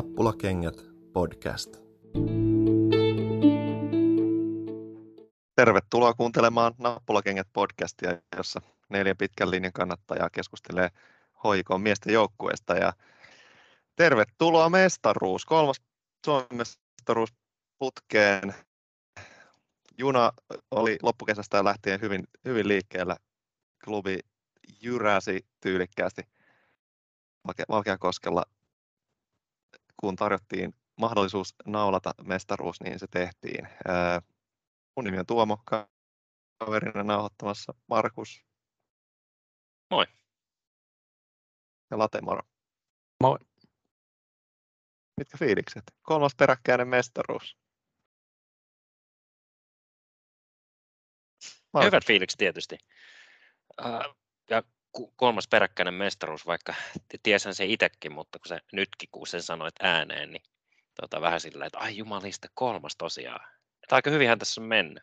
Nappulakengät podcast. Tervetuloa kuuntelemaan Nappulakengät podcastia, jossa neljä pitkän linjan kannattajaa keskustelee hoikon miesten joukkueesta. Ja tervetuloa mestaruus, kolmas Suomen mestaruus putkeen. Juna oli loppukesästä lähtien hyvin, hyvin liikkeellä. Klubi jyräsi tyylikkäästi Valkeakoskella kun tarjottiin mahdollisuus naulata mestaruus, niin se tehtiin. Mun nimi on Tuomo, kaverina nauhoittamassa Markus. Moi. Ja Late, moro. Moi. Mitkä fiilikset? Kolmas peräkkäinen mestaruus. Markus. Hyvät fiilikset tietysti. Ja kolmas peräkkäinen mestaruus, vaikka tiesän se itsekin, mutta kun se nytkin, kun sen sanoit ääneen, niin tota, vähän sillä että ai jumalista, kolmas tosiaan. Että aika hyvinhän tässä on mennyt.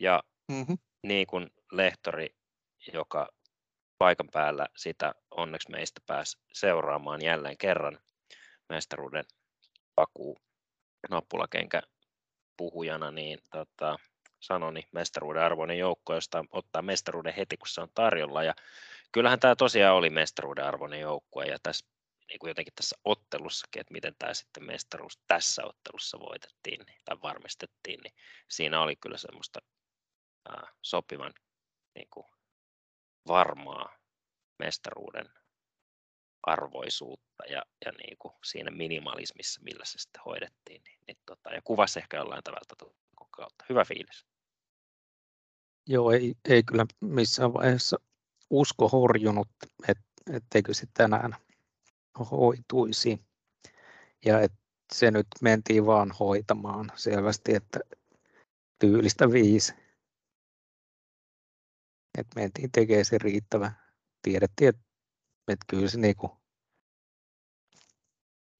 Ja mm-hmm. niin kuin lehtori, joka paikan päällä sitä onneksi meistä pääsi seuraamaan jälleen kerran mestaruuden pakuu nappulakenkä puhujana, niin tota, sanoni mestaruuden arvoinen joukko, josta ottaa mestaruuden heti, kun se on tarjolla. Ja kyllähän tämä tosiaan oli mestaruuden arvoinen joukkue ja tässä niin kuin jotenkin tässä ottelussakin, että miten tämä sitten mestaruus tässä ottelussa voitettiin niin, tai varmistettiin, niin siinä oli kyllä semmoista ää, sopivan niin kuin varmaa mestaruuden arvoisuutta ja, ja niin kuin siinä minimalismissa, millä se sitten hoidettiin. Niin, niin tota, ja kuvasi ehkä jollain tavalla kautta. Hyvä fiilis. Joo, ei, ei kyllä missään vaiheessa usko horjunut, et, etteikö se tänään hoituisi. Ja et se nyt mentiin vaan hoitamaan selvästi, että tyylistä viisi. Et mentiin tekemään se riittävä. Tiedettiin, että et kyllä, se niinku,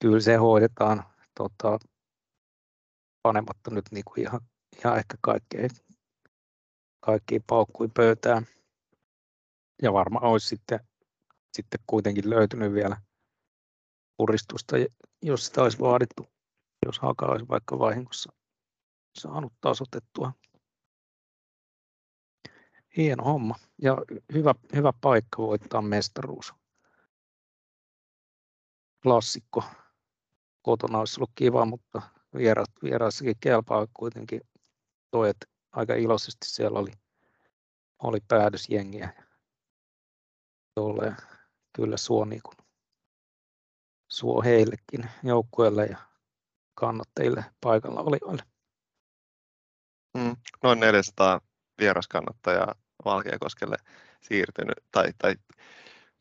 kyllä se hoidetaan tota, panematta nyt niinku ihan, ihan ehkä kaikkea, kaikki paukkui pöytään varmaan olisi sitten, sitten kuitenkin löytynyt vielä puristusta, jos sitä olisi vaadittu, jos haka olisi vaikka vahingossa saanut tasotettua. Hieno homma ja hyvä, hyvä paikka voittaa mestaruus. Klassikko. Kotona olisi ollut kiva, mutta vieraassakin kelpaa kuitenkin toi, että aika iloisesti siellä oli, oli päädysjengiä tulee kyllä suo, niin kuin, suo heillekin joukkueelle ja kannattajille paikalla olijoille. Mm, noin 400 vieraskannattajaa Valkeakoskelle siirtynyt tai, tai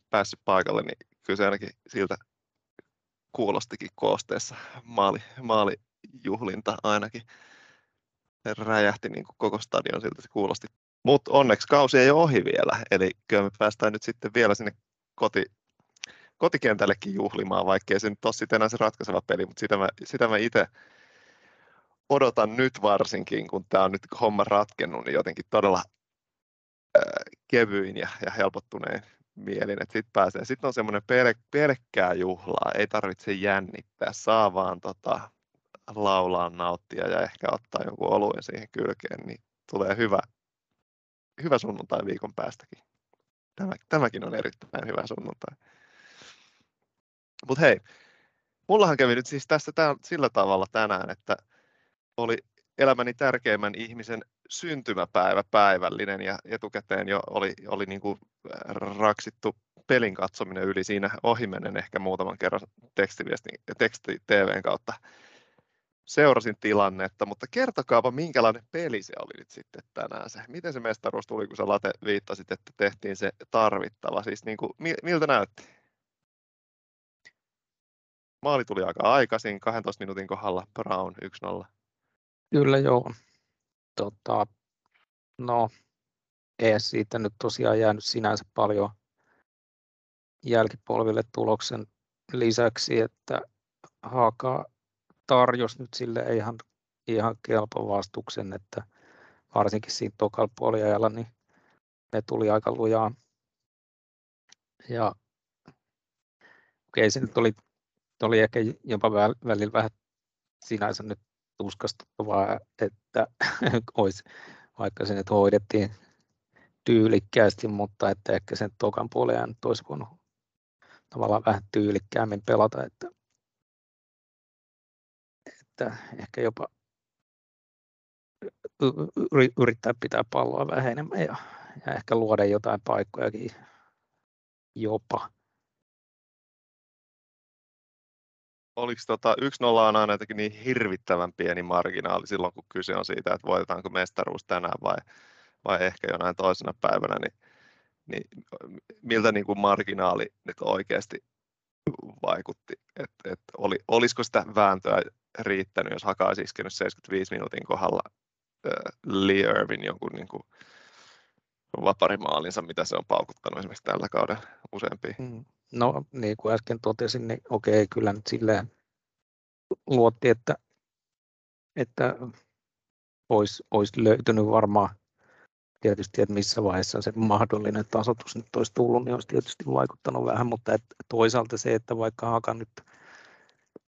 päässyt paikalle, niin kyllä se ainakin siltä kuulostikin koosteessa maali, maalijuhlinta ainakin. Räjähti niin kuin koko stadion siltä se kuulosti mutta onneksi kausi ei ole ohi vielä, eli kyllä me päästään nyt sitten vielä sinne koti, kotikentällekin juhlimaan, vaikkei se nyt ole sitten enää se ratkaiseva peli, mutta sitä mä, sitä mä itse odotan nyt varsinkin, kun tämä on nyt homma ratkennut, niin jotenkin todella kevyin ja, ja helpottuneen mielin, että sitten pääsee. Sitten on semmoinen pel, pelkkää juhlaa, ei tarvitse jännittää, saa vaan tota, laulaa, nauttia ja ehkä ottaa jonkun oluen siihen kylkeen, niin tulee hyvä, hyvä sunnuntai viikon päästäkin. Tämä, tämäkin on erittäin hyvä sunnuntai. Mutta hei, mullahan kävi nyt siis tässä tämän, sillä tavalla tänään, että oli elämäni tärkeimmän ihmisen syntymäpäivä päivällinen ja etukäteen jo oli, oli niin kuin raksittu pelin katsominen yli siinä ohimennen ehkä muutaman kerran tekstiviestin, teksti TVn kautta seurasin tilannetta, mutta kertokaapa minkälainen peli se oli nyt sitten tänään se. Miten se mestaruus tuli, kun sä Late viittasit, että tehtiin se tarvittava? Siis niin kuin, miltä näytti? Maali tuli aika aikaisin, 12 minuutin kohdalla Brown 1-0. Kyllä joo. Tota, no, ei siitä nyt tosiaan jäänyt sinänsä paljon jälkipolville tuloksen lisäksi, että Haaka tarjosi nyt sille ihan, ihan kelpo vastuksen, että varsinkin siinä tokalla puoliajalla, niin ne tuli aika lujaa. Ja okei, se nyt oli oli ehkä jopa välillä vähän sinänsä nyt tuskastuttavaa, että olisi, vaikka se nyt hoidettiin tyylikkäästi, mutta että ehkä sen tokan puolen nyt olisi voinut tavallaan vähän tyylikkäämmin pelata, että, että ehkä jopa yrittää pitää palloa vähän enemmän ja, ja ehkä luoda jotain paikkojakin jopa. Oliko tota, 1-0 on aina jotenkin niin hirvittävän pieni marginaali silloin, kun kyse on siitä, että voitetaanko mestaruus tänään vai, vai ehkä jonain toisena päivänä, niin, niin miltä niin kuin marginaali nyt oikeasti vaikutti, että et oli, olisiko sitä vääntöä riittänyt, jos Haka olisi iskenyt 75 minuutin kohdalla äh, Lee Irvin jonkun niin kuin vaparimaalinsa, mitä se on paukuttanut esimerkiksi tällä kaudella useampia. Mm. No niin kuin äsken totesin, niin okei, kyllä nyt silleen luotti, että, että olisi, olisi löytynyt varmaan tietysti, että missä vaiheessa se mahdollinen tasoitus nyt olisi tullut, niin olisi tietysti vaikuttanut vähän, mutta että toisaalta se, että vaikka Haka nyt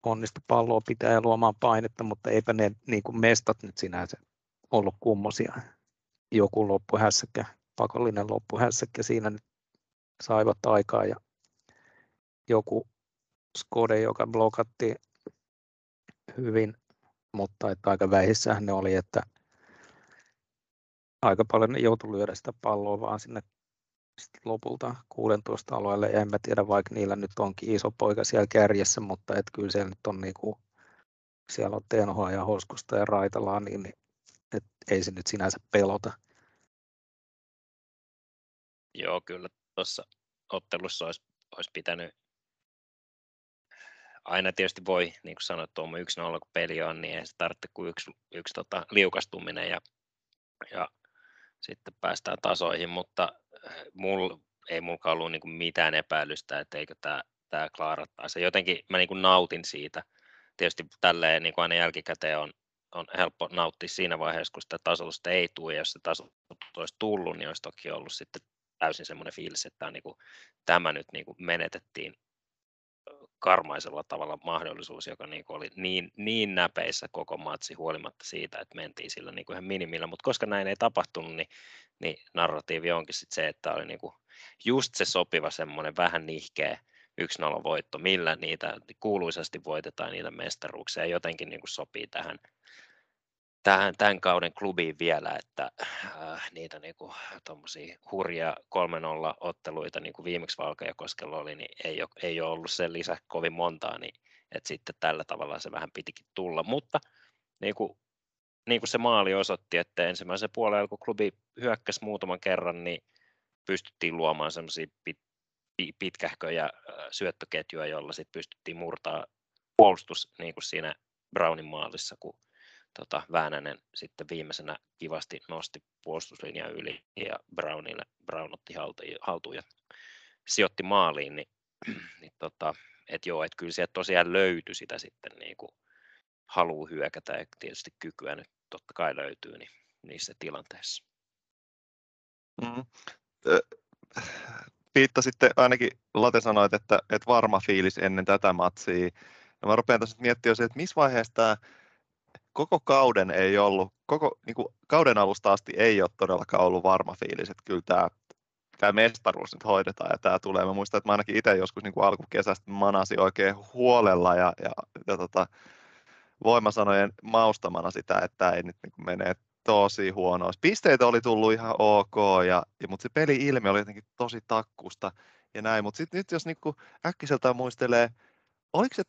onnistu palloa pitää ja luomaan painetta, mutta eipä ne niin kuin mestat nyt sinänsä ollut kummosia. Joku loppuhässäkkä, pakollinen loppuhässäkkä siinä nyt saivat aikaa ja joku skode, joka blokattiin hyvin, mutta että aika vähissähän ne oli, että aika paljon ne joutui lyödä sitä palloa vaan sinne lopulta 16 alueelle. En mä tiedä, vaikka niillä nyt onkin iso poika siellä kärjessä, mutta et kyllä siellä nyt on niinku, siellä on Tenhoa ja Hoskusta ja Raitalaa, niin, niin et ei se nyt sinänsä pelota. Joo, kyllä tuossa ottelussa olisi, olisi pitänyt aina tietysti voi, niin kuin sanoit, tuo 1-0 kun peli on, niin ei se tarvitse kuin yksi, yksi tota, liukastuminen ja, ja sitten päästään tasoihin, mutta äh, mul, ei mulla ollut niin mitään epäilystä, että eikö tämä, tämä klaarattaa. Se jotenkin mä niin nautin siitä. Tietysti tälleen niin aina jälkikäteen on, on helppo nauttia siinä vaiheessa, kun sitä tasotusta ei tule, ja jos se taso olisi tullut, niin olisi toki ollut sitten täysin semmoinen fiilis, että tämä, niin kuin, tämä nyt niin kuin menetettiin karmaisella tavalla mahdollisuus, joka niin kuin oli niin, niin näpeissä koko matsi huolimatta siitä, että mentiin sillä niin kuin ihan minimillä, mutta koska näin ei tapahtunut, niin, niin narratiivi onkin sit se, että oli niin kuin just se sopiva semmoinen vähän nihkeä 1-0 voitto, millä niitä kuuluisasti voitetaan niitä mestaruuksia, jotenkin niin kuin sopii tähän tähän, tämän kauden klubiin vielä, että äh, niitä niinku, hurjia 3-0 otteluita, niin kuin viimeksi Valkeakoskella oli, niin ei ole, ei ole ollut sen lisä kovin montaa, niin että sitten tällä tavalla se vähän pitikin tulla, mutta niin kuin, niin kuin se maali osoitti, että ensimmäisen puolella, kun klubi hyökkäsi muutaman kerran, niin pystyttiin luomaan semmoisia pit, pitkähköjä äh, syöttöketjuja, jolla sitten pystyttiin murtaa puolustus niin kuin siinä Brownin maalissa, kun tota, Väänänen sitten viimeisenä kivasti nosti puolustuslinjan yli ja Brownille, Brown otti haltuun ja sijoitti maaliin, niin, niin tota, et joo, että kyllä sieltä tosiaan löytyi sitä sitten niin kuin haluu hyökätä ja tietysti kykyä nyt totta kai löytyy niin niissä tilanteissa. Mm. sitten ainakin Late sanoit, että, että varma fiilis ennen tätä matsia. Ja mä rupean tässä miettimään, että missä vaiheessa tämä koko kauden ei ollut, koko niin kuin, kauden alusta asti ei ole todellakaan ollut varma fiilis, että kyllä tämä, tämä mestaruus nyt hoidetaan ja tämä tulee. Mä muistan, että mä ainakin itse joskus niin kuin alkukesästä manasin oikein huolella ja, ja, ja tota, voimasanojen maustamana sitä, että tämä ei nyt niin kuin mene tosi huono. Pisteitä oli tullut ihan ok, ja, ja, mutta se peli-ilme oli jotenkin tosi takkusta ja näin. Mutta sitten nyt jos niin kuin äkkiseltään muistelee, oliko se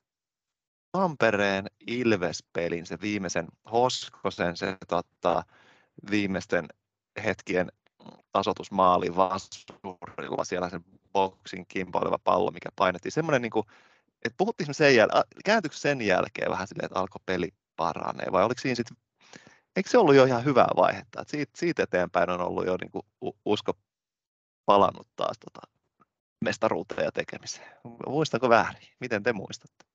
Tampereen Ilves-pelin, se viimeisen Hoskosen, se tota, viimeisten hetkien tasotusmaali vasurilla, siellä sen boksin kimpoileva pallo, mikä painettiin. Semmoinen, niin kuin, että puhuttiin sen jälkeen, kääntyykö sen jälkeen vähän silleen, että alkoi peli paranee, vai oliko siinä sitten, eikö se ollut jo ihan hyvää vaihetta, että siitä, siitä eteenpäin on ollut jo niin kuin, usko palannut taas tota, mestaruuteen ja tekemiseen. Muistanko väärin? Miten te muistatte?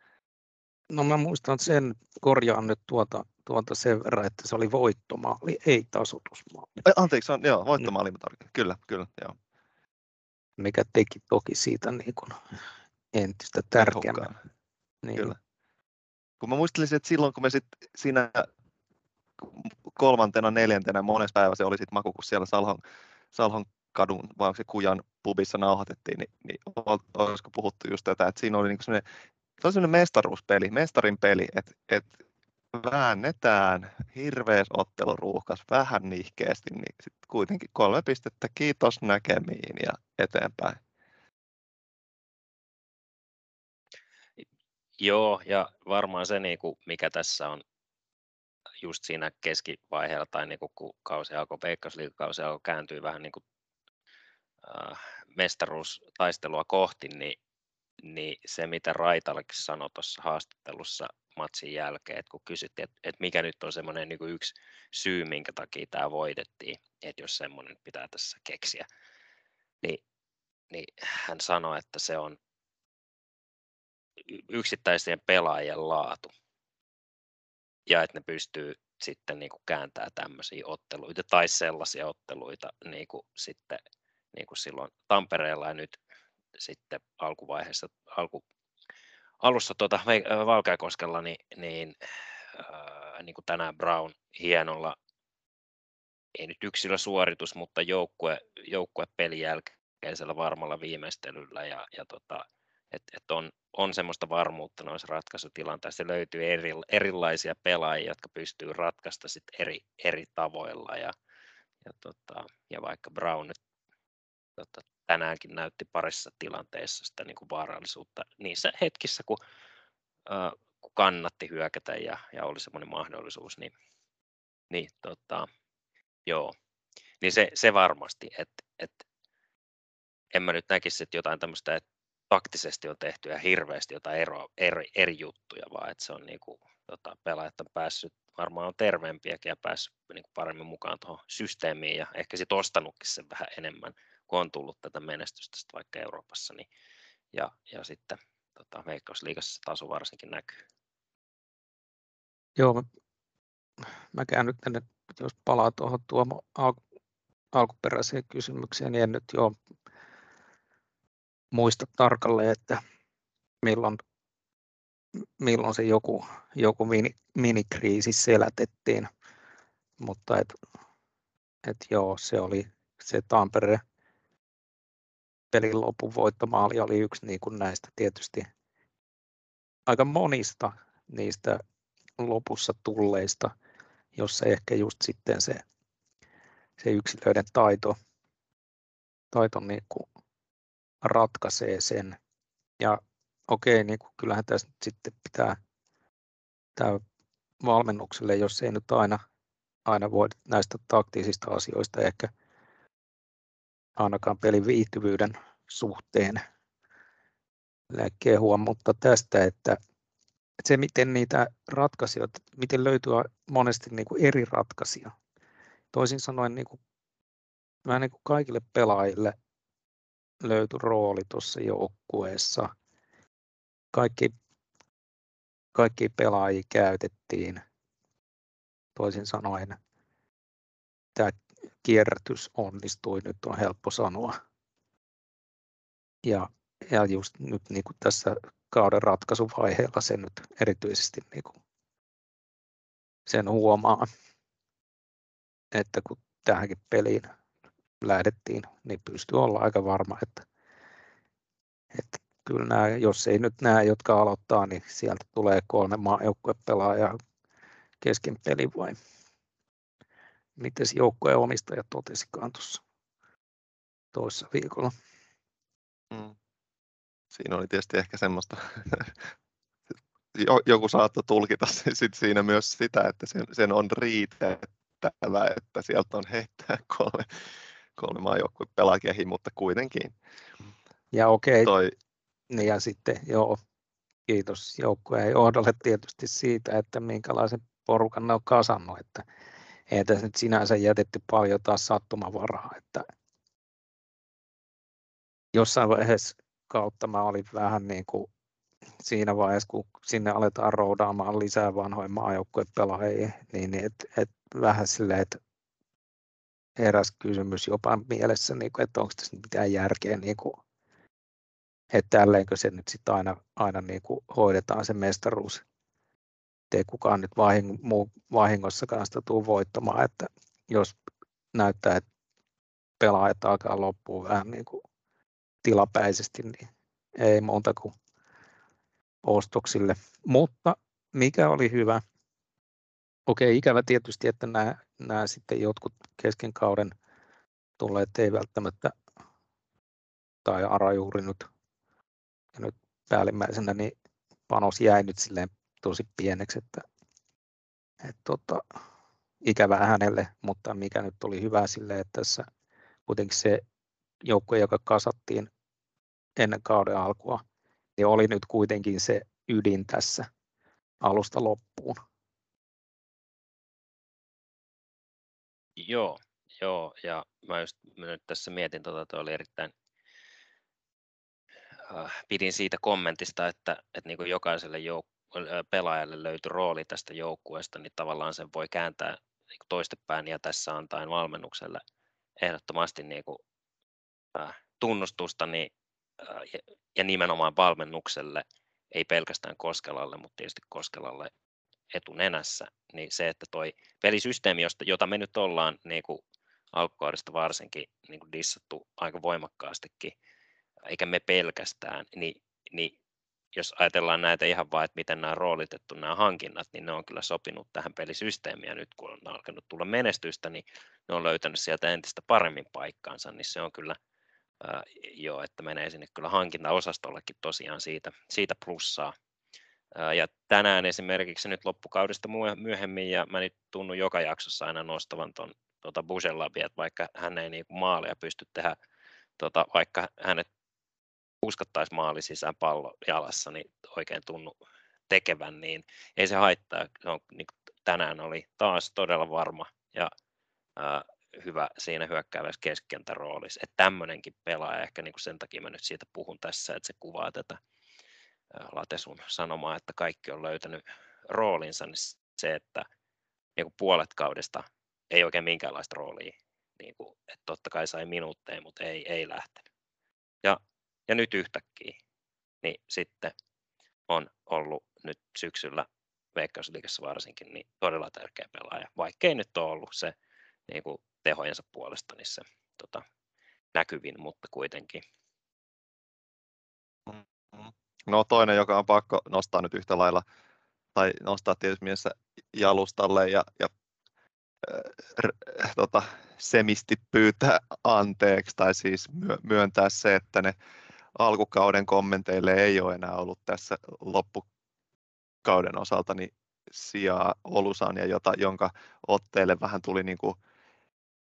No mä muistan sen, korjaan nyt tuota, tuota sen verran, että se oli voittomaali, ei tasotusmaali. Anteeksi, on, joo, voittomaali, mä tarkoitan. Kyllä, kyllä, joo. Mikä teki toki siitä niin kuin entistä tärkeämmän. Niin. Kyllä. Kun mä muistelisin, että silloin kun me sit siinä kolmantena, neljäntenä monessa päivä se oli sitten maku, kun siellä Salhon, Salhon kadun, vai onko se Kujan pubissa nauhoitettiin, niin, niin olisiko puhuttu just tätä, että siinä oli niin sellainen, se on sellainen mestaruuspeli, mestarin peli, että, että väännetään hirveässä otteluruuhkas vähän nihkeästi, niin sitten kuitenkin kolme pistettä, kiitos näkemiin ja eteenpäin. Joo, ja varmaan se, niin kuin, mikä tässä on just siinä keskivaiheella, tai niin kuin, kun kausi alkoi, Veikkausliikakausi alkoi kääntyä vähän niin kuin, äh, mestaruustaistelua kohti, niin, niin se, mitä Raitallekin sanoi tuossa haastattelussa matsin jälkeen, että kun kysyttiin, että, että mikä nyt on semmoinen niin yksi syy, minkä takia tämä voitettiin, että jos semmoinen pitää tässä keksiä, niin, niin hän sanoi, että se on yksittäisien pelaajien laatu. Ja että ne pystyy sitten niin kuin kääntämään tämmöisiä otteluita tai sellaisia otteluita niin kuin sitten niin kuin silloin Tampereella ja nyt sitten alkuvaiheessa, alku, alussa tuota, Valkeakoskella, niin, niin, äh, niin kuin tänään Brown hienolla, ei nyt yksilösuoritus, mutta joukkue, joukkue pelin jälkeisellä varmalla viimeistelyllä ja, ja tota, että et on, on semmoista varmuutta noissa ratkaisutilanteissa. Löytyy eri, erilaisia pelaajia, jotka pystyy ratkaista sit eri, eri tavoilla. Ja, ja, tota, ja vaikka Brown nyt tota, tänäänkin näytti parissa tilanteessa sitä niin kuin vaarallisuutta niissä hetkissä, kun, äh, kun kannatti hyökätä ja, ja oli semmoinen mahdollisuus, niin, niin tota, joo. Niin se, se varmasti, että et, en mä nyt näkisi, että jotain tämmöistä, että taktisesti on tehty ja hirveästi jotain ero, eri, eri juttuja, vaan että se on niin kuin, tota, pelaajat on päässyt, varmaan on terveempiäkin ja päässyt niin kuin paremmin mukaan tuohon systeemiin ja ehkä sitten ostanutkin sen vähän enemmän, kun on tullut tätä menestystä vaikka Euroopassa, niin, ja, ja sitten tota, Veikkausliigassa taso varsinkin näkyy. Joo, mä, mä käyn nyt tänne, jos palaa tuohon tuohon alku, alkuperäiseen kysymykseen, niin en nyt jo muista tarkalleen, että milloin, milloin se joku, joku mini, minikriisi selätettiin, mutta et, et joo, se oli se Tampere pelin lopun voittomaali oli yksi niin kuin näistä tietysti aika monista niistä lopussa tulleista, jossa ehkä just sitten se, se yksilöiden taito, taito niin kuin ratkaisee sen. Ja okei, niin kuin kyllähän tässä nyt sitten pitää tämä valmennukselle, jos ei nyt aina, aina voi näistä taktisista asioista ehkä ainakaan pelin viihtyvyyden suhteen kehua, mutta tästä, että se miten niitä ratkaisijoita, miten löytyy monesti niin kuin eri ratkaisuja. Toisin sanoen niin kuin, vähän niin kuin kaikille pelaajille löytyi rooli tuossa joukkueessa. Kaikki, kaikki pelaajia käytettiin. Toisin sanoen tämä kierrätys onnistui, nyt on helppo sanoa. Ja, ja just nyt niin kuin tässä kauden ratkaisuvaiheella se nyt erityisesti niin kuin sen huomaa, että kun tähänkin peliin lähdettiin, niin pystyy olla aika varma, että, että kyllä nämä, jos ei nyt nämä, jotka aloittaa, niin sieltä tulee kolme maajoukkuepelaajaa kesken pelin vai miten joukkueen omistaja totesikaan tuossa toissa viikolla. Mm. Siinä oli tietysti ehkä semmoista, joku saattoi tulkita sit siinä myös sitä, että sen, sen on riitettävä, että sieltä on heittää kolme, kolme maajoukkueen pelaajakin, mutta kuitenkin. Ja okei, okay. Toi... Niin ja sitten joo, kiitos joukkueen johdolle tietysti siitä, että minkälaisen porukan ne on kasannut, että ei tässä nyt sinänsä jätetty paljon taas sattumavaraa, että jossain vaiheessa kautta mä olin vähän niin kuin siinä vaiheessa, kun sinne aletaan roudaamaan lisää vanhoja maajoukkueen pelaajia, niin et, et vähän silleen, että heräs kysymys jopa mielessä, niin kuin, että onko tässä mitään järkeä niin kuin että tälleenkö se nyt sitten aina, aina niin kuin hoidetaan se mestaruus. Ei kukaan nyt vahing, muu vahingossakaan sitä tule voittamaan, että jos näyttää, että pelaajat alkaa loppua vähän niin kuin tilapäisesti, niin ei muuta kuin ostoksille. Mutta mikä oli hyvä, okei ikävä tietysti, että nämä, nämä sitten jotkut kesken kauden tulleet ei välttämättä, tai Ara juuri nyt, ja nyt päällimmäisenä, niin panos jäi nyt silleen tosi pieneksi, että, että tota, ikävää hänelle, mutta mikä nyt oli hyvä sille, että tässä kuitenkin se joukko, joka kasattiin ennen kauden alkua, niin oli nyt kuitenkin se ydin tässä alusta loppuun. Joo, joo, ja mä just mä nyt tässä mietin, tota, toi oli erittäin, äh, pidin siitä kommentista, että, että niin kuin jokaiselle jouk- pelaajalle löytyi rooli tästä joukkueesta, niin tavallaan sen voi kääntää niin toistepäin ja tässä antaen valmennukselle ehdottomasti niin kuin, äh, tunnustusta niin, äh, ja, ja nimenomaan valmennukselle, ei pelkästään Koskelalle, mutta tietysti Koskelalle etunenässä, niin se, että toi pelisysteemi, josta, jota me nyt ollaan niin kuin alkukaudesta varsinkin niin kuin dissattu aika voimakkaastikin, eikä me pelkästään, niin, niin jos ajatellaan näitä ihan vaan, että miten nämä on roolitettu nämä hankinnat, niin ne on kyllä sopinut tähän pelisysteemiin, ja nyt kun on alkanut tulla menestystä, niin ne on löytänyt sieltä entistä paremmin paikkaansa, niin se on kyllä ää, jo, että menee sinne kyllä hankintaosastollekin tosiaan siitä, siitä plussaa. Ja tänään esimerkiksi nyt loppukaudesta myöhemmin, ja mä nyt tunnun joka jaksossa aina nostavan tuon tuota Buselabia, että vaikka hän ei niinku maaleja pysty tehdä, tota, vaikka hänet uskottaisiin maali sisään pallo jalassa, niin oikein tunnu tekevän, niin ei se haittaa. Se on, niin tänään oli taas todella varma ja ää, hyvä siinä hyökkäävässä keskentän roolissa. Että tämmöinenkin pelaaja, ehkä niin kuin sen takia mä nyt siitä puhun tässä, että se kuvaa tätä Latesun sanomaa, että kaikki on löytänyt roolinsa, niin se, että niin puolet kaudesta ei oikein minkäänlaista roolia. Niin kuin, että totta kai sai minuutteja, mutta ei, ei lähtenyt. Ja, ja nyt yhtäkkiä, niin sitten on ollut nyt syksyllä Veikkausliikassa varsinkin niin todella tärkeä pelaaja, vaikkei nyt ole ollut se niin kuin tehojensa puolesta niin se tota, näkyvin, mutta kuitenkin. Mm-hmm. No toinen, joka on pakko nostaa nyt yhtä lailla, tai nostaa tietysti mielessä jalustalle ja, ja äh, tota, semisti pyytää anteeksi, tai siis myöntää se, että ne alkukauden kommenteille ei ole enää ollut tässä loppukauden osalta niin sijaa Olusania, jota, jonka otteelle vähän tuli niin kuin,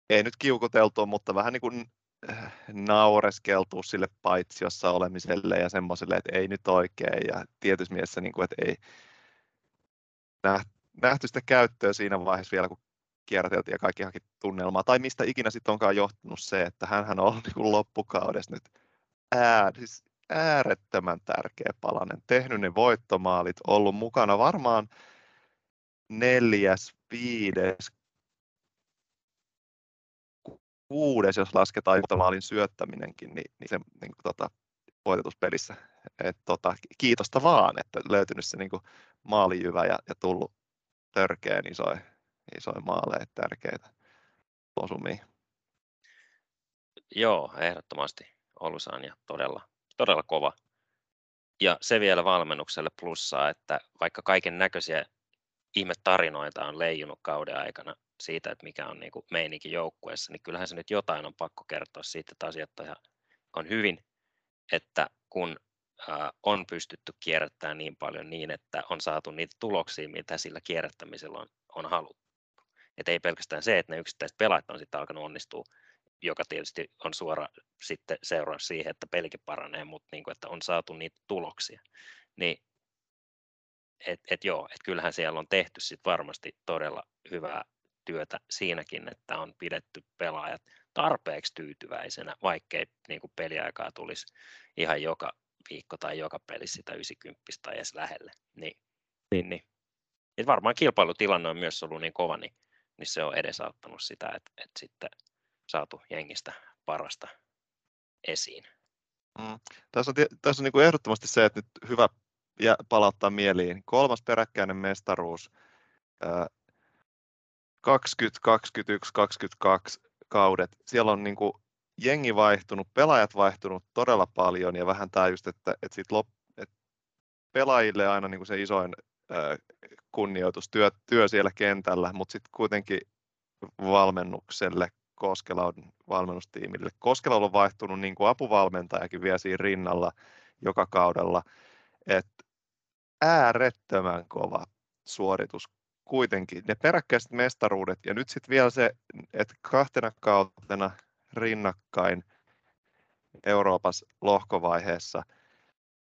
ei nyt kiukuteltua, mutta vähän niin kuin äh, naureskeltua sille paitsiossa olemiselle ja semmoiselle, että ei nyt oikein. Ja tietysti mielessä, niin kuin, että ei nähty sitä käyttöä siinä vaiheessa vielä, kun kierräteltiin ja kaikki haki tunnelmaa, tai mistä ikinä sitten onkaan johtunut se, että hän on ollut niin loppukaudessa nyt ää, siis äärettömän tärkeä palanen. Tehnyt ne voittomaalit, ollut mukana varmaan neljäs, viides, kuudes, jos lasketaan maalin syöttäminenkin, niin, niin se niin kuin, tota, voitetuspelissä. Et, tota, kiitosta vaan, että löytynyt se niin kuin, maalijyvä ja, ja tullut törkeän isoja, isoja maaleja, tärkeitä osumia. Joo, ehdottomasti Olusaan ja todella, todella kova. Ja se vielä valmennukselle plussaa, että vaikka kaiken näköisiä ihmetarinoita on leijunut kauden aikana siitä, että mikä on niin kuin meininki joukkueessa, niin kyllähän se nyt jotain on pakko kertoa siitä, että asiat on hyvin, että kun on pystytty kierrättämään niin paljon niin, että on saatu niitä tuloksia, mitä sillä kierrättämisellä on, on haluttu. Että ei pelkästään se, että ne yksittäiset pelaajat on sitten alkanut onnistua, joka tietysti on suora sitten seuraus siihen, että pelikin paranee, mutta niin kuin, että on saatu niitä tuloksia. Niin et, et joo, et kyllähän siellä on tehty sit varmasti todella hyvää työtä siinäkin, että on pidetty pelaajat tarpeeksi tyytyväisenä, vaikkei niin kuin peliaikaa tulisi ihan joka viikko tai joka peli sitä 90 tai edes lähelle. Niin, niin, niin. Et varmaan kilpailutilanne on myös ollut niin kova, niin, niin se on edesauttanut sitä, että, että sitten saatu jengistä parasta esiin. Mm. Tässä on, tässä on niin kuin ehdottomasti se, että nyt hyvä palauttaa mieliin. Kolmas peräkkäinen mestaruus, 20, 21, 22 kaudet. Siellä on niin kuin jengi vaihtunut, pelaajat vaihtunut todella paljon ja vähän tämä just, että, että, sit lop, että pelaajille aina niin kuin se isoin kunnioitus, työ, työ siellä kentällä, mutta sitten kuitenkin valmennukselle Koskela on valmennustiimille. Koskela on vaihtunut niin kuin apuvalmentajakin vielä siinä rinnalla joka kaudella. Et äärettömän kova suoritus kuitenkin. Ne peräkkäiset mestaruudet ja nyt sitten vielä se, että kahtena kautena rinnakkain Euroopassa lohkovaiheessa,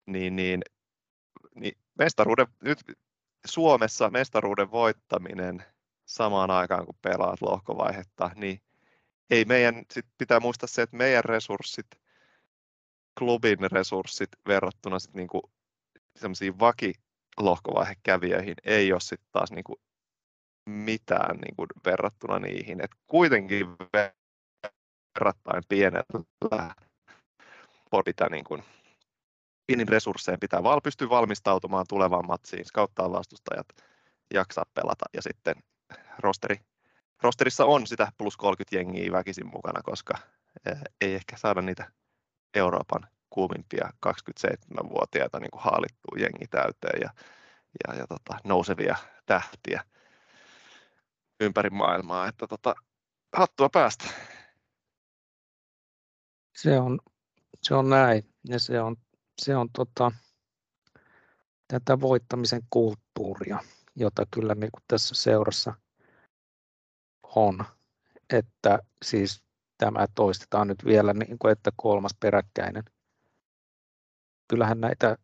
niin, niin, niin mestaruuden, nyt Suomessa mestaruuden voittaminen samaan aikaan, kun pelaat lohkovaihetta, niin ei meidän, sit pitää muistaa se, että meidän resurssit, klubin resurssit verrattuna sit niinku semmoisiin vakilohkovaihekävijöihin ei ole sitten taas niinku mitään niinku verrattuna niihin. Et kuitenkin verrattain pienellä pitää niinku, pienin resursseen pitää val, pystyä valmistautumaan tulevaan matsiin, skauttaa vastustajat, jaksaa pelata ja sitten rosteri rosterissa on sitä plus 30 jengiä väkisin mukana, koska eh, ei ehkä saada niitä Euroopan kuumimpia 27-vuotiaita niin haalittua jengi täyteen ja, ja, ja tota, nousevia tähtiä ympäri maailmaa. Että tota, hattua päästä. Se on, se on näin ja se on, se on tota, tätä voittamisen kulttuuria, jota kyllä niin tässä seurassa – on, että siis tämä toistetaan nyt vielä, niin kuin, että kolmas peräkkäinen. Kyllähän näitä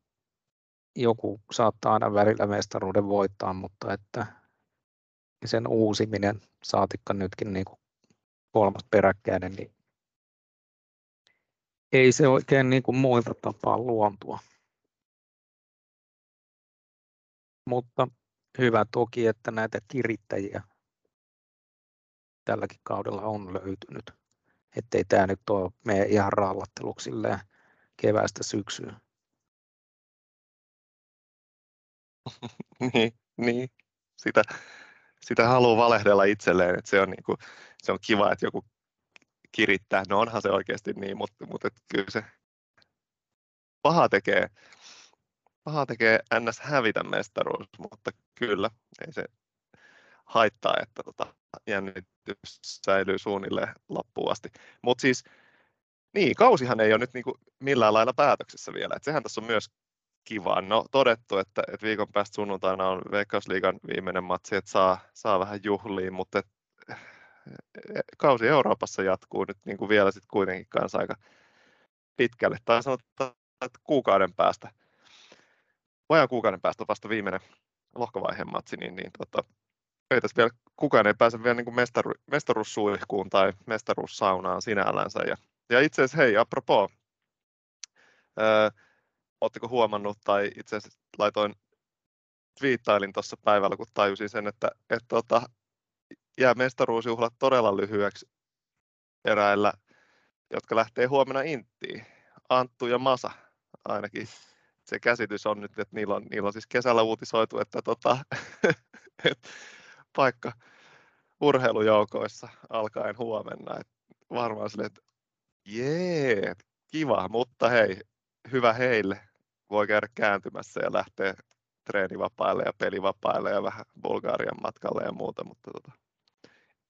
joku saattaa aina välillä mestaruuden voittaa, mutta että sen uusiminen, saatikka nytkin niin kuin kolmas peräkkäinen, niin ei se oikein niin kuin muilta tapaa luontua. Mutta hyvä toki, että näitä kirittäjiä tälläkin kaudella on löytynyt. Ettei tämä nyt ole meidän ihan rallatteluksi keväästä syksyyn. niin, niin. Sitä, sitä haluaa valehdella itselleen, että se on, niin kuin, se on kiva, että joku kirittää. No onhan se oikeasti niin, mutta, mutta kyllä se paha tekee, paha tekee ns. hävitä mestaruus, mutta kyllä, ei se haittaa, että tota, jännitys säilyy suunnilleen loppuun asti. Mutta siis, niin, kausihan ei ole nyt niinku millään lailla päätöksessä vielä. Et sehän tässä on myös kiva. No todettu, että, että viikon päästä sunnuntaina on Veikkausliigan viimeinen matsi, että saa, saa vähän juhliin, mutta et, kausi Euroopassa jatkuu nyt niin kuin vielä sit kuitenkin kanssa aika pitkälle. Tai sanotaan, että kuukauden päästä, vajaan kuukauden päästä vasta viimeinen lohkovaiheen matsi, niin, niin tota, ei tässä vielä, kukaan ei pääse vielä niin kuin mestaru, mestaruussuihkuun tai mestaruussaunaan sinällänsä. Ja, ja itse asiassa, hei, apropos, oletteko huomannut, tai itse asiassa laitoin, twiittailin tuossa päivällä, kun tajusin sen, että, että tota, jää mestaruusjuhlat todella lyhyeksi eräillä, jotka lähtee huomenna Inttiin. Anttu ja Masa ainakin. Se käsitys on nyt, että niillä on, niillä on siis kesällä uutisoitu, että tota, et, paikka urheilujoukoissa alkaen huomenna. Et varmaan sille, että jee, kiva, mutta hei, hyvä heille. Voi käydä kääntymässä ja lähteä treenivapaille ja pelivapaille ja vähän Bulgarian matkalle ja muuta, mutta tota,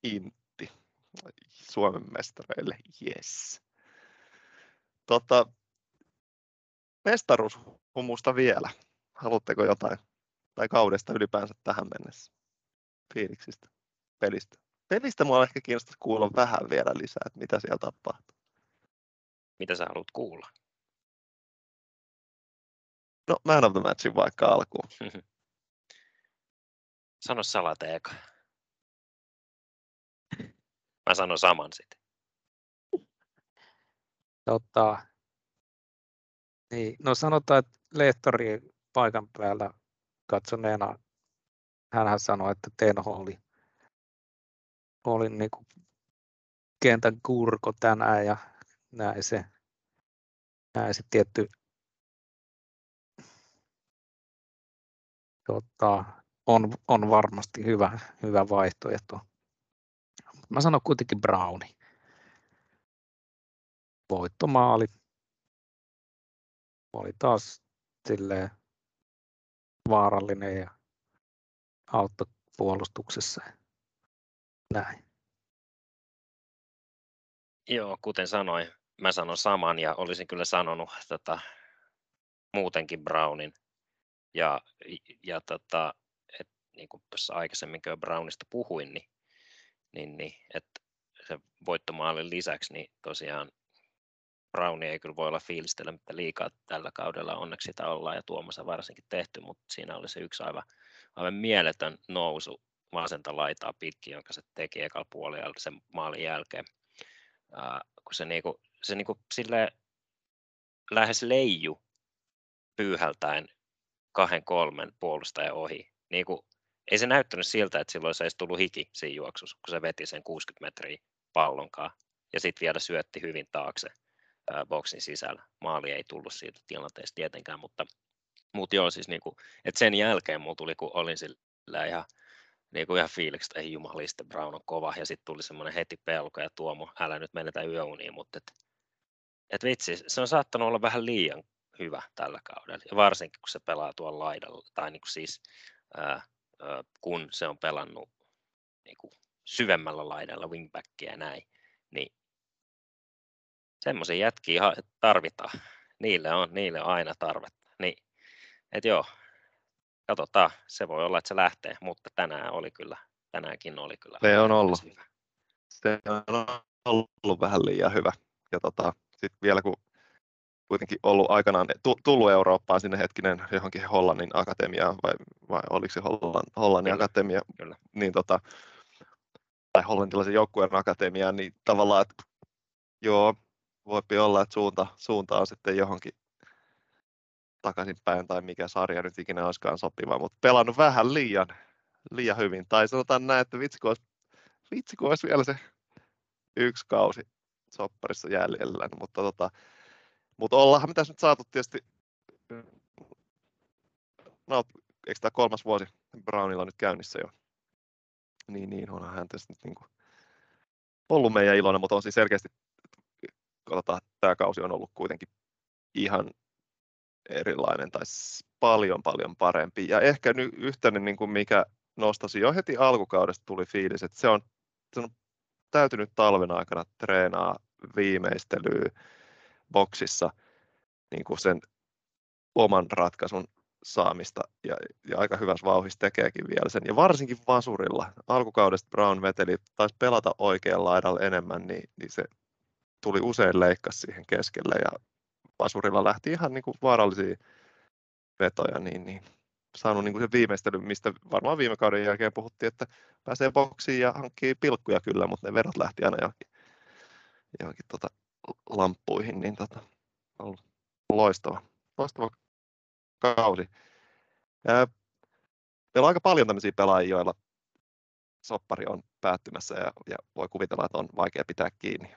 intti Suomen mestareille, yes. Tota, mestaruushumusta vielä. Haluatteko jotain? Tai kaudesta ylipäänsä tähän mennessä? Fiiliksistä pelistä. Pelistä mua ehkä kiinnostaisi kuulla vähän vielä lisää, että mitä siellä tapahtuu. Mitä sä haluat kuulla? No, man of the matchin vaikka alkuun. Sano salate eka. Mä sanon saman sitten. Tota, niin, no sanotaan, että lehtori paikan päällä katsoneena hän sanoi, että Tenho oli, oli niin kuin kentän kurko tänään ja näin se näin se tietty tota, on, on varmasti hyvä, hyvä vaihtoehto. Mä sanon kuitenkin Browni. Voittomaali. Oli taas silleen vaarallinen ja auttoi puolustuksessa. Näin. Joo, kuten sanoin, mä sanon saman ja olisin kyllä sanonut tota, muutenkin Brownin. Ja, ja tota, et, niin kuin tuossa aikaisemmin kun Brownista puhuin, niin, niin, niin että se voittomaalin lisäksi, niin tosiaan Browni ei kyllä voi olla fiilistelemättä liikaa tällä kaudella, onneksi sitä ollaan ja Tuomassa varsinkin tehty, mutta siinä oli se yksi aivan, aivan mieletön nousu vasenta laitaa pitkin, jonka se teki ekalla puolella sen maalin jälkeen. Ää, kun se, niinku, se niinku sille lähes leiju pyyhältäen kahden kolmen puolustajan ohi. Niinku, ei se näyttänyt siltä, että silloin se olisi tullut hiki siinä juoksussa, kun se veti sen 60 metriä pallonkaan ja sitten vielä syötti hyvin taakse boksin sisällä. Maali ei tullut siitä tilanteesta tietenkään, mutta, mutta joo, siis niinku, että sen jälkeen mulla tuli, kun olin sillä ihan, niinku ihan fiiliksi, että ei jumalista, Brown on kova, ja sitten tuli semmoinen heti pelko ja Tuomo, älä nyt menetä yöuniin, mutta et, et vitsi, se on saattanut olla vähän liian hyvä tällä kaudella, ja varsinkin kun se pelaa tuolla laidalla, tai niinku siis ää, ää, kun se on pelannut niinku syvemmällä laidalla wingbackia ja näin, niin semmoisia jätkiä tarvitaan. Niille on, niille on aina tarvetta. Niin, et joo, katsotaan. Se voi olla, että se lähtee, mutta tänään oli kyllä, tänäänkin oli kyllä. Se on ollut. Hyvä. Se on ollut vähän liian hyvä. Ja tota, sitten vielä kun kuitenkin ollut aikanaan tullut Eurooppaan sinne hetkinen johonkin Hollannin akatemiaan, vai, vai oliko se Hollannin, Hollannin kyllä, akatemia, kyllä. niin tota, tai hollantilaisen joukkueen akatemiaan, niin tavallaan, että joo, voi olla, että suunta, suunta on sitten johonkin takaisinpäin tai mikä sarja nyt ikinä olisikaan sopiva, mutta pelannut vähän liian, liian hyvin. Tai sanotaan näin, että vitsi kun olisi, vitsi, kun olisi vielä se yksi kausi sopparissa jäljellä, mutta, tota, mutta ollaan mitä nyt saatu tietysti, no eikö tämä kolmas vuosi Brownilla nyt käynnissä jo, niin, niin onhan hän tietysti niin kuin ollut meidän iloinen, mutta on siis selkeästi katsotaan, tämä kausi on ollut kuitenkin ihan erilainen tai paljon paljon parempi. Ja ehkä nyt yhteinen, niin kuin mikä nostasi jo heti alkukaudesta tuli fiilis, että se on, se on täytynyt talven aikana treenaa viimeistelyä boksissa niin kuin sen oman ratkaisun saamista ja, ja aika hyvässä vauhissa tekeekin vielä sen. Ja varsinkin vasurilla. Alkukaudesta Brown veteli, taisi pelata oikealla laidalla enemmän, niin, niin se tuli usein leikkas siihen keskelle ja Pasurilla lähti ihan niin kuin vaarallisia vetoja, niin, niin saanut niin kuin sen viimeistelyn, mistä varmaan viime kauden jälkeen puhuttiin, että pääsee boksiin ja hankkii pilkkuja kyllä, mutta ne vedot lähti aina johonkin, johonkin tota, lamppuihin, niin tota, ollut loistava, loistava kausi. Ja meillä on aika paljon tämmöisiä pelaajia, joilla soppari on päättymässä ja, ja voi kuvitella, että on vaikea pitää kiinni.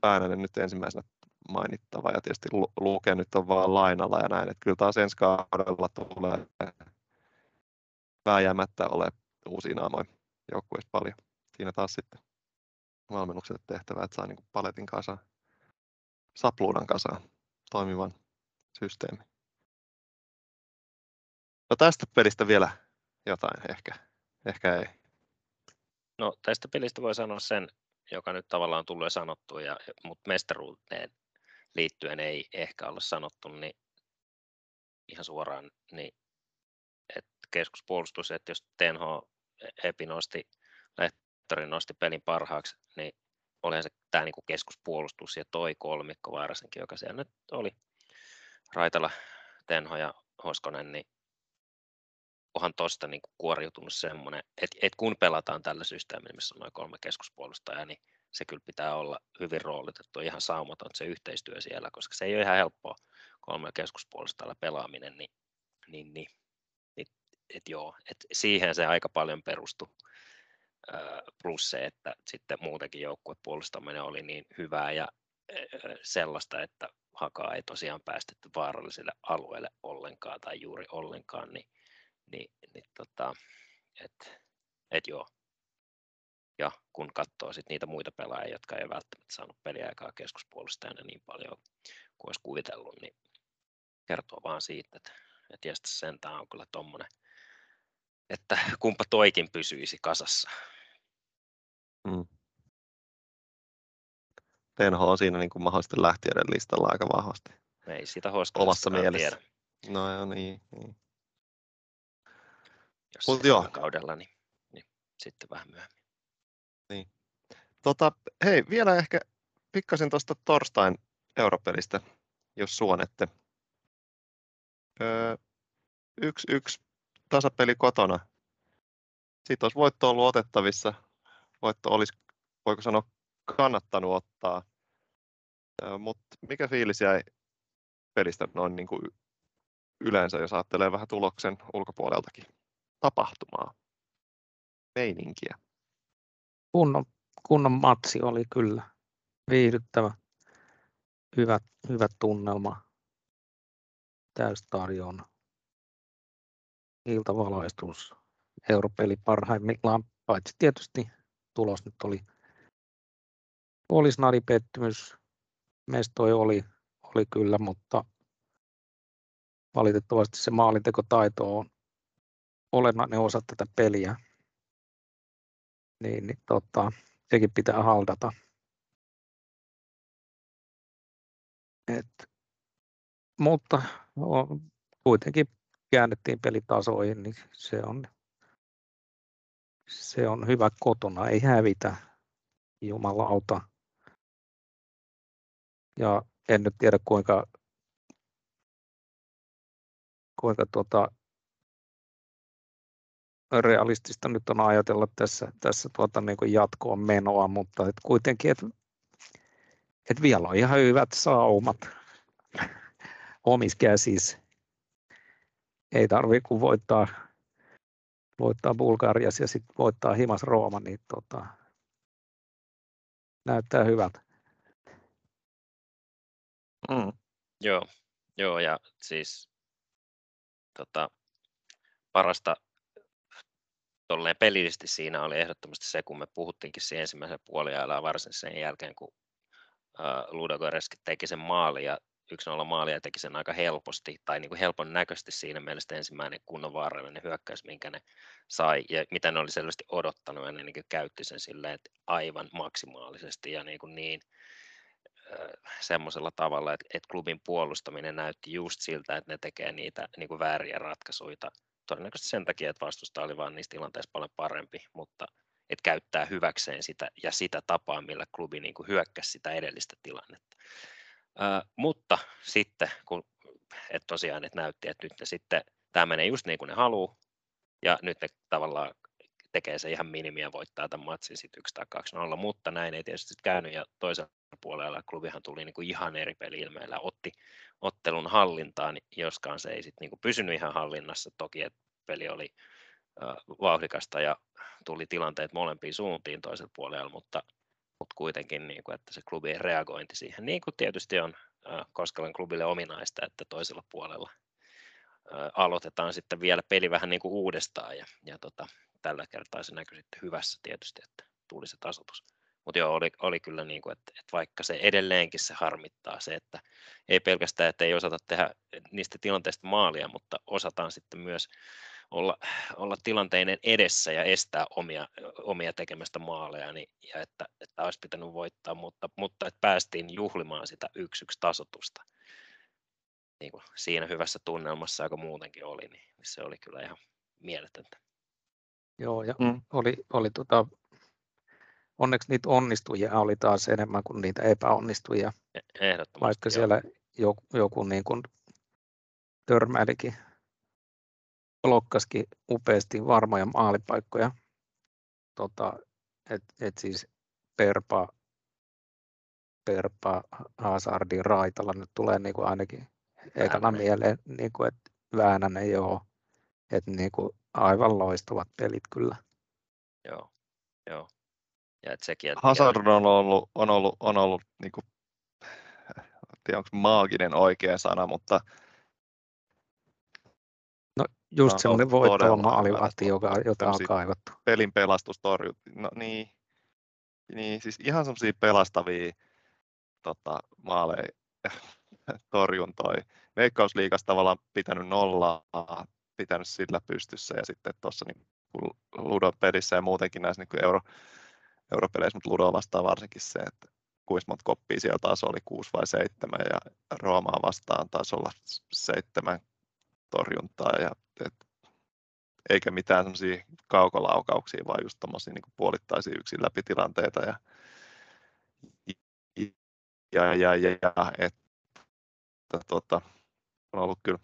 Päänänen nyt ensimmäisenä mainittava ja tietysti Luke nyt on vaan lainalla ja näin, että kyllä taas ensi kaudella tulee vääjäämättä ole uusia naamoja joukkueessa paljon. Siinä taas sitten valmennukset tehtävä, että saa niin paletin kanssa, sapluunan kanssa toimivan systeemi. No tästä pelistä vielä jotain ehkä, ehkä ei. No tästä pelistä voi sanoa sen, joka nyt tavallaan tulee sanottua, ja, mutta mestaruuteen liittyen ei ehkä ole sanottu, niin ihan suoraan, niin että keskuspuolustus, että jos TNH Epi nosti, Lehtori nosti pelin parhaaksi, niin olihan se tämä niin keskuspuolustus ja toi kolmikko varsinkin, joka siellä nyt oli Raitala, Tenho ja Hoskonen, niin onhan tuosta niin kuoriutunut semmoinen, että, että kun pelataan tällä systeemillä, missä on noin kolme keskuspuolustajaa, niin se kyllä pitää olla hyvin roolitettu, ihan saumaton se yhteistyö siellä, koska se ei ole ihan helppoa kolme keskuspuolustajalla pelaaminen, niin, niin, niin et, et joo, et siihen se aika paljon perustui. Plus se, että sitten muutenkin joukkuepuolustaminen oli niin hyvää ja sellaista, että hakaa ei tosiaan päästetty vaaralliselle alueelle ollenkaan tai juuri ollenkaan, niin, niin, niin tota, et, et joo. Ja kun katsoo sit niitä muita pelaajia, jotka ei välttämättä saanut peliaikaa keskuspuolustajana niin paljon kuin olisi kuvitellut, niin kertoo vaan siitä, että, että jästä sentään on kyllä tuommoinen, että kumpa toikin pysyisi kasassa. Mm. Tenho on siinä niin kuin mahdollisesti lähtiöiden listalla aika vahvasti. Ei sitä Omassa mielessä. tiedä. No joo, niin. niin. Jos Mut joo. kaudella, niin, niin sitten vähän myöhemmin. Tota, hei, vielä ehkä pikkasen tuosta torstain europelistä, jos suonette. Öö, yksi, yksi tasapeli kotona. Siitä olisi voitto ollut otettavissa. Voitto olisi, voiko sanoa, kannattanut ottaa. Öö, Mutta mikä fiilis jäi pelistä noin niin kuin yleensä, jos ajattelee vähän tuloksen ulkopuoleltakin? Tapahtumaa, meininkiä. Kunnon, kunnon matsi oli kyllä. Viihdyttävä, hyvä, hyvä tunnelma, täystarjona, iltavalaistus, europeli parhaimmillaan, paitsi tietysti tulos nyt oli, oli snadipettymys, mestoi oli, oli kyllä, mutta valitettavasti se maalintekotaito on olennainen osa tätä peliä, niin, niin tota, sekin pitää haldata. Et, mutta o- kuitenkin käännettiin pelitasoihin, niin se on, se on hyvä kotona, ei hävitä, jumalauta. Ja en nyt tiedä kuinka, kuinka tuota, realistista nyt on ajatella tässä, tässä tuota niin kuin jatkoon menoa, mutta et kuitenkin, että et vielä on ihan hyvät saumat omissa käsissä. Ei tarvitse kuin voittaa, voittaa Bulgarias ja sitten voittaa Himas Rooma, niin tota, näyttää hyvältä. Mm. Joo, joo ja siis tota, parasta tolleen pelillisesti siinä oli ehdottomasti se, kun me puhuttiinkin siinä ensimmäisen puoliajalla varsin sen jälkeen, kun Ludogorets teki sen maali ja 1-0 maali ja teki sen aika helposti tai niin kuin helpon näköisesti siinä mielessä ensimmäinen kunnon vaarallinen hyökkäys, minkä ne sai ja mitä ne oli selvästi odottanut ja ne niin käytti sen silleen, että aivan maksimaalisesti ja niin, kuin niin semmoisella tavalla, että, että klubin puolustaminen näytti just siltä, että ne tekee niitä niin kuin vääriä ratkaisuja todennäköisesti sen takia, että vastusta oli vaan niissä tilanteissa paljon parempi, mutta että käyttää hyväkseen sitä ja sitä tapaa, millä klubi niin kuin hyökkäsi sitä edellistä tilannetta. Ää, mutta sitten, kun et tosiaan että näytti, että nyt ne sitten, tämä menee just niin kuin ne haluaa, ja nyt ne tavallaan tekee se ihan minimiä voittaa tämän matsin sitten 1 tai 2 0, mutta näin ei tietysti käynyt, ja toisella puolella klubihan tuli niin kuin ihan eri peli ilmeellä, otti ottelun hallintaan, joskaan se ei sitten niin kuin pysynyt ihan hallinnassa. Toki, että peli oli äh, vauhdikasta ja tuli tilanteet molempiin suuntiin toisella puolella, mutta, mutta kuitenkin, niin kuin, että se klubin reagointi siihen, niin kuin tietysti on äh, Koskelan klubille ominaista, että toisella puolella äh, aloitetaan sitten vielä peli vähän niin kuin uudestaan ja, ja tota, tällä kertaa se näkyi sitten hyvässä tietysti, että tuli se tasoitus. Mutta joo, oli, oli kyllä niin kuin, että, että vaikka se edelleenkin se harmittaa se, että ei pelkästään, että ei osata tehdä niistä tilanteista maalia, mutta osataan sitten myös olla, olla tilanteiden edessä ja estää omia, omia tekemästä maaleja, niin, ja että, että olisi pitänyt voittaa, mutta, mutta että päästiin juhlimaan sitä yksi yksi tasotusta. Niin kuin siinä hyvässä tunnelmassa, joka muutenkin oli, niin, niin se oli kyllä ihan mieletöntä. Joo, ja Mm. oli, oli tota, onneksi niitä onnistujia oli taas enemmän kuin niitä epäonnistujia, E- Ehdottomasti. vaikka joo. siellä joku, joku niin kuin törmäilikin, blokkaskin upeasti varmoja maalipaikkoja. Tota, et, et siis Perpa, Perpa Hazardin raitalla nyt tulee niin kuin ainakin ekana mieleen, niin kuin, että Väänänen joo, että niin kuin aivan loistavat pelit kyllä. Joo, joo. Ja et sekin, että Hazard on ollut, on ollut, on ollut niin kuin, tiedä onko maaginen oikea sana, mutta No just No, semmoinen voittava maalivahti, joka, jota on kaivattu. pelin pelastustorjut. No niin, niin siis ihan semmoisia pelastavia tota, maaleja torjuntoja. Veikkausliigassa tavallaan pitänyt nollaa, pitänyt sillä pystyssä ja sitten tuossa niin Ludon pelissä ja muutenkin näissä niin euro, europeleissä, mutta Ludo vastaan varsinkin se, että kuinka monta koppia siellä taas oli, kuusi vai seitsemän ja Roomaa vastaan taisi olla seitsemän torjuntaa ja et, eikä mitään semmoisia kaukolaukauksia, vaan just tommosia niin puolittaisia yksin läpi tilanteita ja, ja, ja, ja, ja että tota, on ollut kyllä,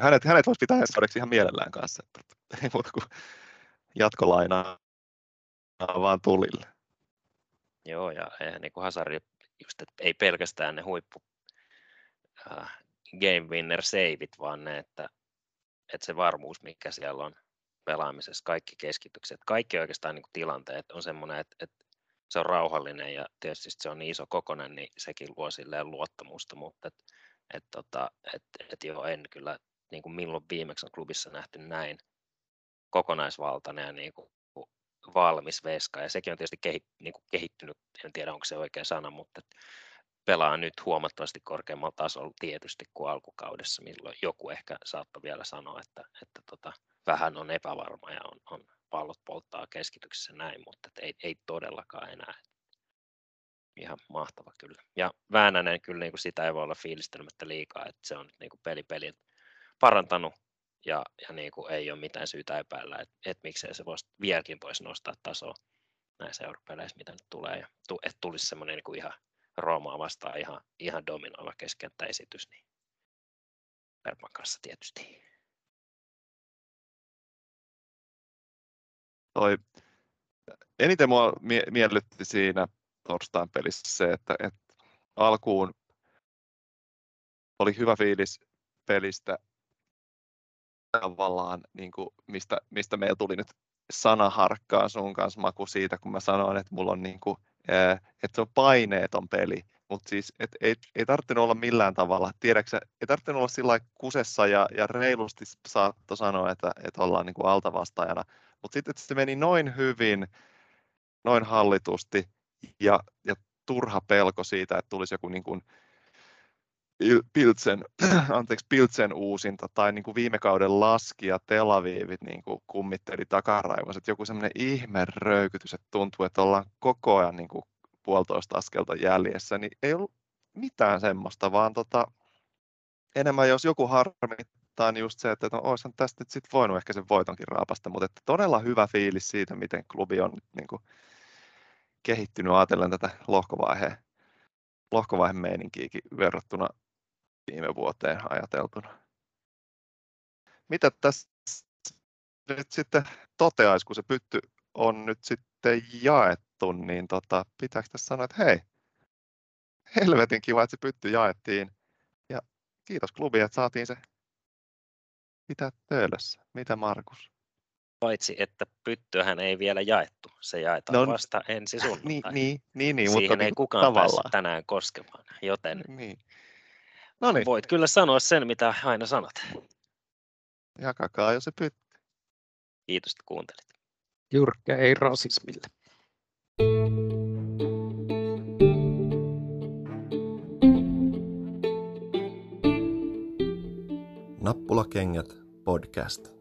hänet, hänet voisi pitää ensi ihan mielellään kanssa, että ei muuta kuin jatkolainaa vaan tulille. Joo, ja eihän niin kuin Hazard, just, että ei pelkästään ne huippu äh, game winner saveit, vaan ne, että, että se varmuus, mikä siellä on pelaamisessa, kaikki keskitykset, kaikki oikeastaan niin kuin tilanteet on semmoinen, että, että se on rauhallinen ja tietysti se on niin iso kokonen, niin sekin luo silleen luottamusta, mutta et, et, tota, et, et joo, en kyllä niin kuin milloin viimeksi on klubissa nähty näin kokonaisvaltainen ja niin kuin valmis veska, ja sekin on tietysti kehi, niin kuin kehittynyt, en tiedä onko se oikea sana, mutta pelaa nyt huomattavasti korkeammalla tasolla tietysti kuin alkukaudessa, milloin joku ehkä saattoi vielä sanoa, että, että tota, vähän on epävarma ja on, on pallot polttaa keskityksessä näin, mutta ei, ei todellakaan enää. Ihan mahtava kyllä. Ja Väänänen kyllä niin kuin sitä ei voi olla fiilistelemättä liikaa, että se on niin kuin peli pelin parantanut ja, ja niin kuin ei ole mitään syytä epäillä, että, että miksei se voisi vieläkin voisi nostaa tasoa näissä europeleissä, mitä nyt tulee, tu, että tulisi semmoinen niin kuin ihan Roomaa vastaan ihan, ihan dominoiva keskenttäesitys, niin Perman kanssa tietysti. Toi, eniten mua mie- miellytti siinä torstain pelissä se, että, että alkuun oli hyvä fiilis pelistä tavallaan, niin kuin, mistä, mistä meillä tuli nyt sanaharkkaa sun kanssa maku siitä, kun mä sanoin, että mulla on niin kuin, että se on paineeton peli, mutta siis et ei, ei tarvinnut olla millään tavalla, tiedätkö, ei tarvinnut olla sillä kusessa ja, ja reilusti saatto sanoa, että, että ollaan niin kuin altavastaajana, mutta sitten se meni noin hyvin, noin hallitusti ja, ja turha pelko siitä, että tulisi joku niin kuin Piltsen, anteeksi, Piltsen uusinta tai niin kuin viime kauden laskija Tel Avivit niin kuin kummitteli että joku semmoinen ihme röykytys, että tuntuu, että ollaan koko ajan niin kuin puolitoista askelta jäljessä, niin ei ollut mitään semmoista, vaan tota, enemmän jos joku harmittaa, niin just se, että no, olisihan tästä nyt sitten voinut ehkä sen voitonkin raapasta, mutta että todella hyvä fiilis siitä, miten klubi on niin kuin kehittynyt ajatellen tätä lohkovaiheen lohkovaiheen meininkiäkin verrattuna viime vuoteen ajateltuna. Mitä tässä nyt sitten toteaisi, kun se pytty on nyt sitten jaettu, niin tota, pitääkö tässä sanoa, että hei, helvetin kiva, että se pytty jaettiin. Ja kiitos klubi, että saatiin se pitää töölössä. Mitä Markus? Paitsi, että pyttyähän ei vielä jaettu. Se jaetaan No, vasta ensi Niin, sunnuntai. niin, niin, niin Siihen mutta ei niin, kukaan tavallaan. päässyt tänään koskemaan, joten Niin. No niin, voit kyllä sanoa sen, mitä aina sanot. jakakaa jo se pytty. Kiitos, että kuuntelit. Jyrkkä ei rasismille. Nappulakengät podcast.